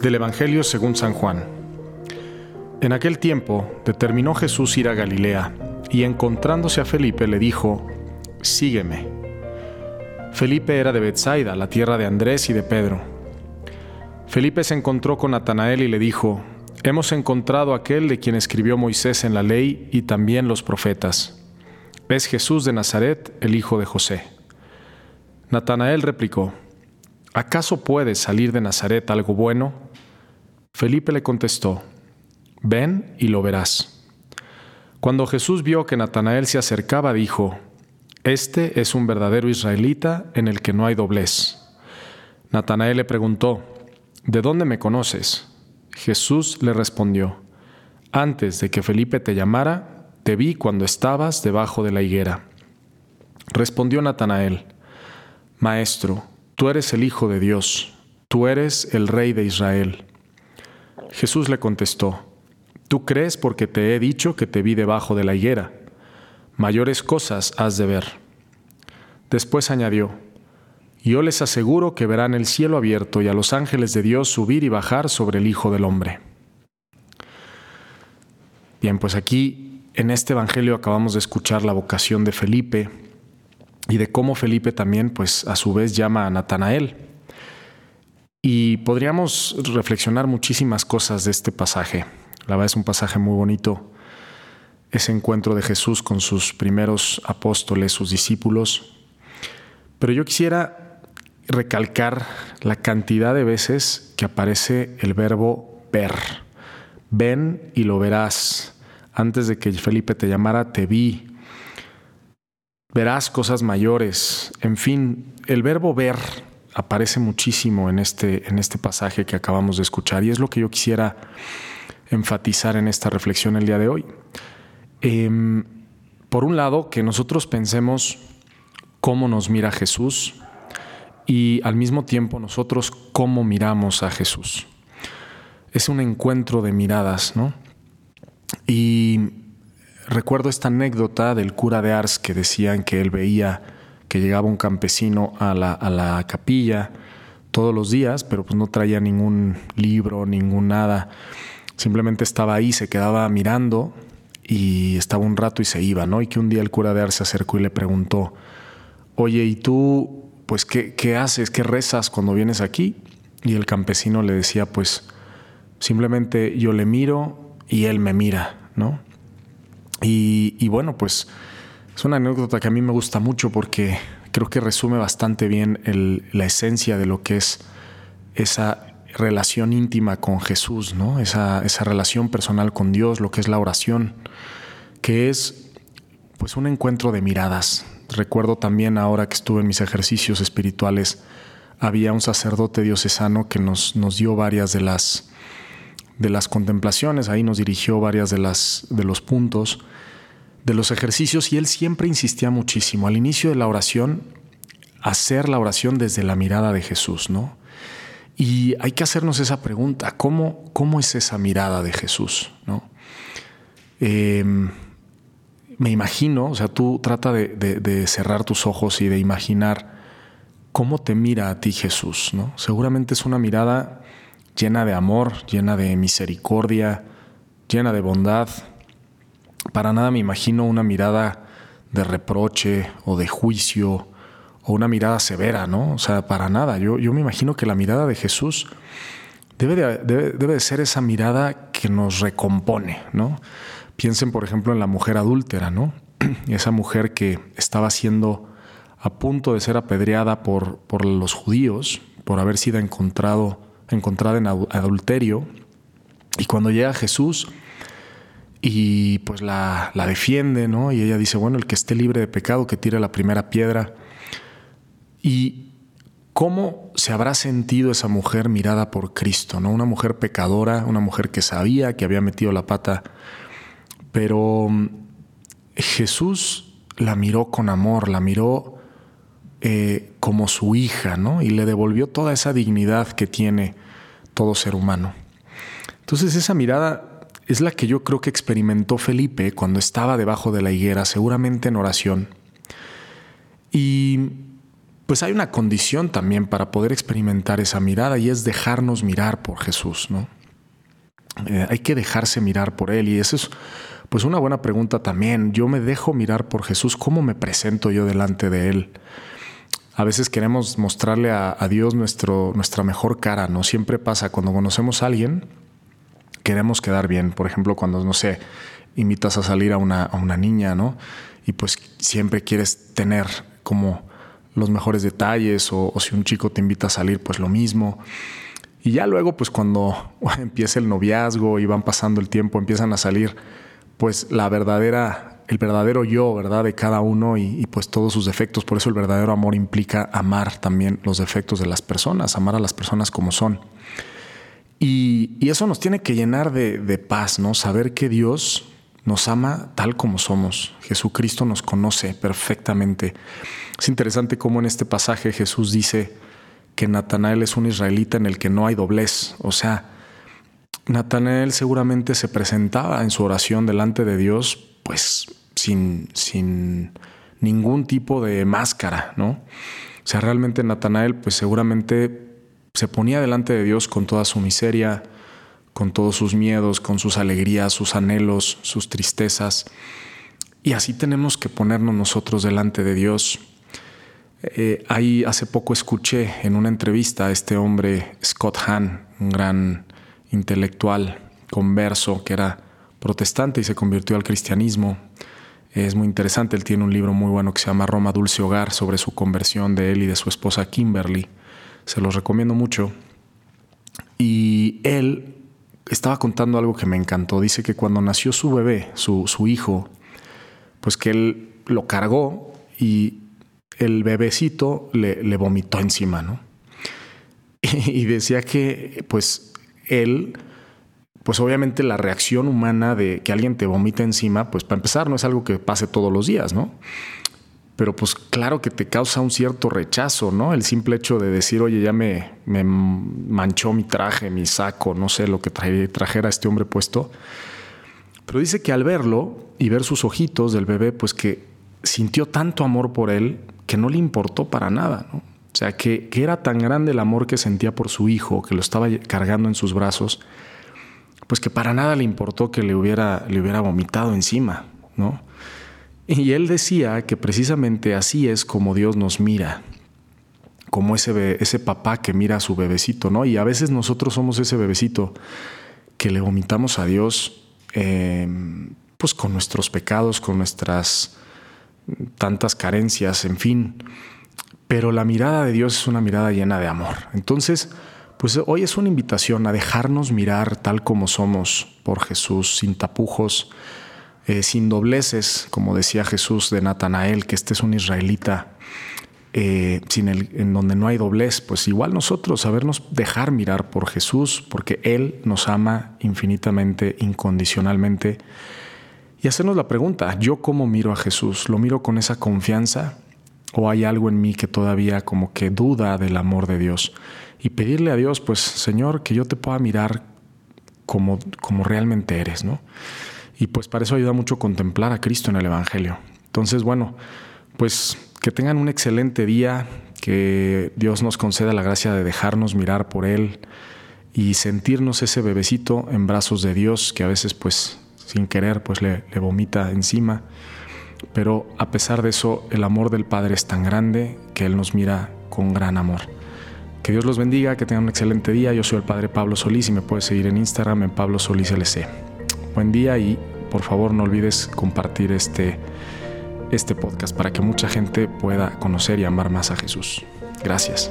Del Evangelio según San Juan. En aquel tiempo determinó Jesús ir a Galilea, y encontrándose a Felipe le dijo, Sígueme. Felipe era de Bethsaida, la tierra de Andrés y de Pedro. Felipe se encontró con Natanael y le dijo, Hemos encontrado aquel de quien escribió Moisés en la ley y también los profetas. Es Jesús de Nazaret, el hijo de José. Natanael replicó, ¿acaso puede salir de Nazaret algo bueno? Felipe le contestó, Ven y lo verás. Cuando Jesús vio que Natanael se acercaba, dijo, Este es un verdadero israelita en el que no hay doblez. Natanael le preguntó, ¿De dónde me conoces? Jesús le respondió, Antes de que Felipe te llamara, te vi cuando estabas debajo de la higuera. Respondió Natanael, Maestro, tú eres el Hijo de Dios, tú eres el Rey de Israel. Jesús le contestó, Tú crees porque te he dicho que te vi debajo de la higuera. Mayores cosas has de ver. Después añadió, Yo les aseguro que verán el cielo abierto y a los ángeles de Dios subir y bajar sobre el Hijo del Hombre. Bien, pues aquí en este Evangelio acabamos de escuchar la vocación de Felipe y de cómo Felipe también, pues a su vez llama a Natanael. Y podríamos reflexionar muchísimas cosas de este pasaje. La verdad es un pasaje muy bonito, ese encuentro de Jesús con sus primeros apóstoles, sus discípulos. Pero yo quisiera recalcar la cantidad de veces que aparece el verbo ver. Ven y lo verás. Antes de que Felipe te llamara, te vi. Verás cosas mayores. En fin, el verbo ver aparece muchísimo en este, en este pasaje que acabamos de escuchar y es lo que yo quisiera enfatizar en esta reflexión el día de hoy. Em, por un lado, que nosotros pensemos cómo nos mira Jesús y al mismo tiempo nosotros cómo miramos a Jesús. Es un encuentro de miradas, ¿no? Y recuerdo esta anécdota del cura de Ars que decían que él veía que llegaba un campesino a la, capilla todos los días, pero pues no traía ningún libro, ningún nada. Simplemente estaba ahí, se quedaba mirando y estaba un rato y se iba, ¿no? Y que un día el cura de Ars se acercó y le preguntó, oye, ¿y tú, pues, qué, qué haces? ¿Qué rezas cuando vienes aquí? Y el campesino le decía, pues, simplemente yo le miro y él me mira, ¿no? Y, bueno, pues es una anécdota que a mí me gusta mucho porque creo que resume bastante bien la esencia de lo que es esa relación íntima con Jesús, ¿no? Esa, relación personal con Dios, lo que es la oración, que es pues un encuentro de miradas. Recuerdo también ahora que estuve en mis ejercicios espirituales, había un sacerdote diocesano que nos dio varias de las, de las contemplaciones, ahí nos dirigió varias de, las, de los puntos de los ejercicios y él siempre insistía muchísimo al inicio de la oración, hacer la oración desde la mirada de Jesús, ¿no? Y hay que hacernos esa pregunta, ¿cómo, cómo es esa mirada de Jesús, ¿no? Em, me imagino, o sea, tú trata de, de, cerrar tus ojos y de imaginar cómo te mira a ti Jesús, ¿no? Seguramente es una mirada llena de amor, llena de misericordia, llena de bondad, para nada me imagino una mirada de reproche o de juicio o una mirada severa, ¿no? O sea, para nada. Yo, yo me imagino que la mirada de Jesús debe de, debe, de ser esa mirada que nos recompone, ¿no? Piensen, por ejemplo, en la mujer adúltera, ¿no? Esa mujer que estaba siendo a punto de ser apedreada por, por los judíos por haber sido encontrado, encontrada en adulterio. Y cuando llega Jesús, y pues la, defiende, ¿no? Y ella dice, bueno, el que esté libre de pecado, que tire la primera piedra. Y cómo se habrá sentido esa mujer mirada por Cristo, ¿no? Una mujer pecadora, una mujer que sabía que había metido la pata, pero mm, Jesús la miró con amor, la miró eh, como su hija, ¿no? Y le devolvió toda esa dignidad que tiene todo ser humano. Entonces esa mirada es la que yo creo que experimentó Felipe cuando estaba debajo de la higuera, seguramente en oración. Y pues hay una condición también para poder experimentar esa mirada y es dejarnos mirar por Jesús, ¿no? Eh, hay que dejarse mirar por Él y eso es pues una buena pregunta también. Yo me dejo mirar por Jesús, ¿cómo me presento yo delante de Él? A veces queremos mostrarle a, Dios nuestro, nuestra mejor cara, ¿no? Siempre pasa cuando conocemos a alguien, queremos quedar bien. Por ejemplo, cuando, no sé, invitas a salir a una, a una niña, ¿no? Y pues siempre quieres tener como los mejores detalles o, o si un chico te invita a salir, pues lo mismo. Y ya luego, pues cuando empieza el noviazgo y van pasando el tiempo, empiezan a salir, pues la verdadera, el verdadero yo, ¿verdad? De cada uno y, pues todos sus defectos. Por eso el verdadero amor implica amar también los defectos de las personas, amar a las personas como son. Y, eso nos tiene que llenar de, de paz, ¿no? Saber que Dios nos ama tal como somos. Jesucristo nos conoce perfectamente. Es interesante cómo en este pasaje Jesús dice que Natanael es un israelita en el que no hay doblez. O sea, Natanael seguramente se presentaba en su oración delante de Dios, pues sin, sin ningún tipo de máscara, ¿no? O sea, realmente Natanael, pues seguramente se ponía delante de Dios con toda su miseria, con todos sus miedos, con sus alegrías, sus anhelos, sus tristezas. Y así tenemos que ponernos nosotros delante de Dios. Eh, ahí hace poco escuché en una entrevista a este hombre, Scott Hahn, un gran intelectual, converso, que era protestante y se convirtió al cristianismo. Es muy interesante, él tiene un libro muy bueno que se llama Roma Dulce Hogar sobre su conversión de él y de su esposa Kimberly. Se los recomiendo mucho. Y él estaba contando algo que me encantó. Dice que cuando nació su bebé, su, su hijo, pues que él lo cargó y el bebecito le, vomitó encima, ¿no? Y decía que pues él, pues obviamente la reacción humana de que alguien te vomita encima, pues para empezar no es algo que pase todos los días, ¿no? Pero pues claro que te causa un cierto rechazo, ¿no? El simple hecho de decir, oye, ya me, manchó mi traje, mi saco, no sé lo que trajera este hombre puesto. Pero dice que al verlo y ver sus ojitos del bebé, pues que sintió tanto amor por él que no le importó para nada, ¿no? O sea, que, era tan grande el amor que sentía por su hijo, que lo estaba cargando en sus brazos, pues que para nada le importó que le hubiera, le hubiera vomitado encima, ¿no? Y él decía que precisamente así es como Dios nos mira, como ese, ese papá que mira a su bebecito, ¿no? Y a veces nosotros somos ese bebecito que le vomitamos a Dios, em, pues con nuestros pecados, con nuestras tantas carencias, en fin pero la mirada de Dios es una mirada llena de amor. Entonces, pues hoy es una invitación a dejarnos mirar tal como somos por Jesús, sin tapujos, eh, sin dobleces, como decía Jesús de Natanael, que este es un israelita, eh, sin el, en donde no hay doblez, pues igual nosotros sabernos dejar mirar por Jesús, porque Él nos ama infinitamente, incondicionalmente, y hacernos la pregunta, ¿yo cómo miro a Jesús? ¿Lo miro con esa confianza? o hay algo en mí que todavía como que duda del amor de Dios. Y pedirle a Dios, pues Señor, que yo te pueda mirar como, como realmente eres, ¿no? Y pues para eso ayuda mucho contemplar a Cristo en el Evangelio. Entonces, bueno, pues que tengan un excelente día, que Dios nos conceda la gracia de dejarnos mirar por Él y sentirnos ese bebecito en brazos de Dios que a veces pues sin querer pues le, le vomita encima pero a pesar de eso, el amor del Padre es tan grande que Él nos mira con gran amor. Que Dios los bendiga, que tengan un excelente día. Yo soy el Padre Pablo Solís y me puedes seguir en Instagram en Pablo Solís LC. Buen día y por favor no olvides compartir este, este podcast para que mucha gente pueda conocer y amar más a Jesús. Gracias.